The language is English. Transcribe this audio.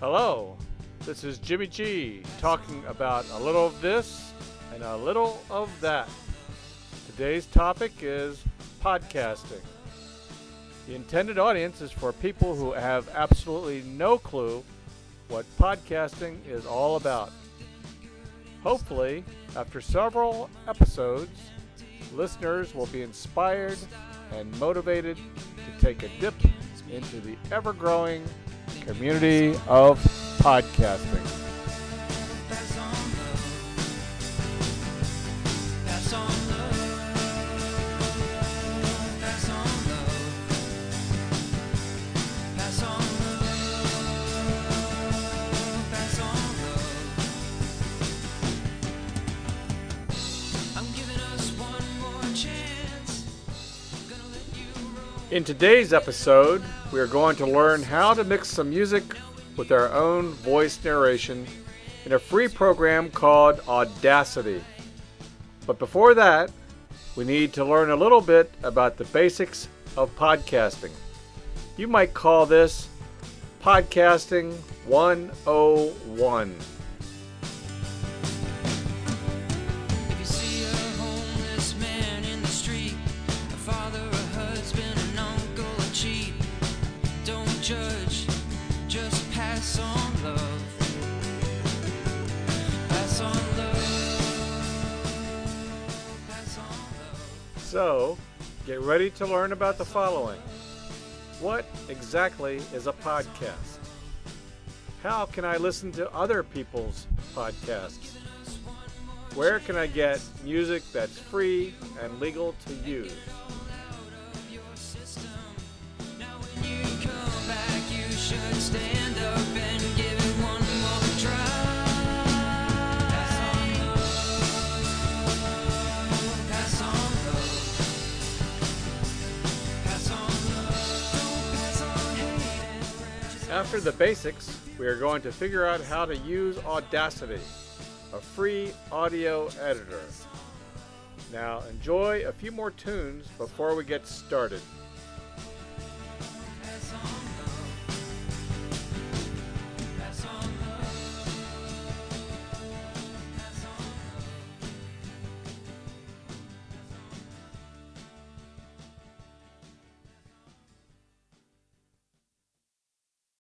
Hello, this is Jimmy G talking about a little of this and a little of that. Today's topic is podcasting. The intended audience is for people who have absolutely no clue what podcasting is all about. Hopefully, after several episodes, listeners will be inspired and motivated to take a dip into the ever growing community of podcasting. In today's episode, we are going to learn how to mix some music with our own voice narration in a free program called Audacity. But before that, we need to learn a little bit about the basics of podcasting. You might call this Podcasting 101. So, get ready to learn about the following. What exactly is a podcast? How can I listen to other people's podcasts? Where can I get music that's free and legal to use? After the basics, we are going to figure out how to use Audacity, a free audio editor. Now, enjoy a few more tunes before we get started.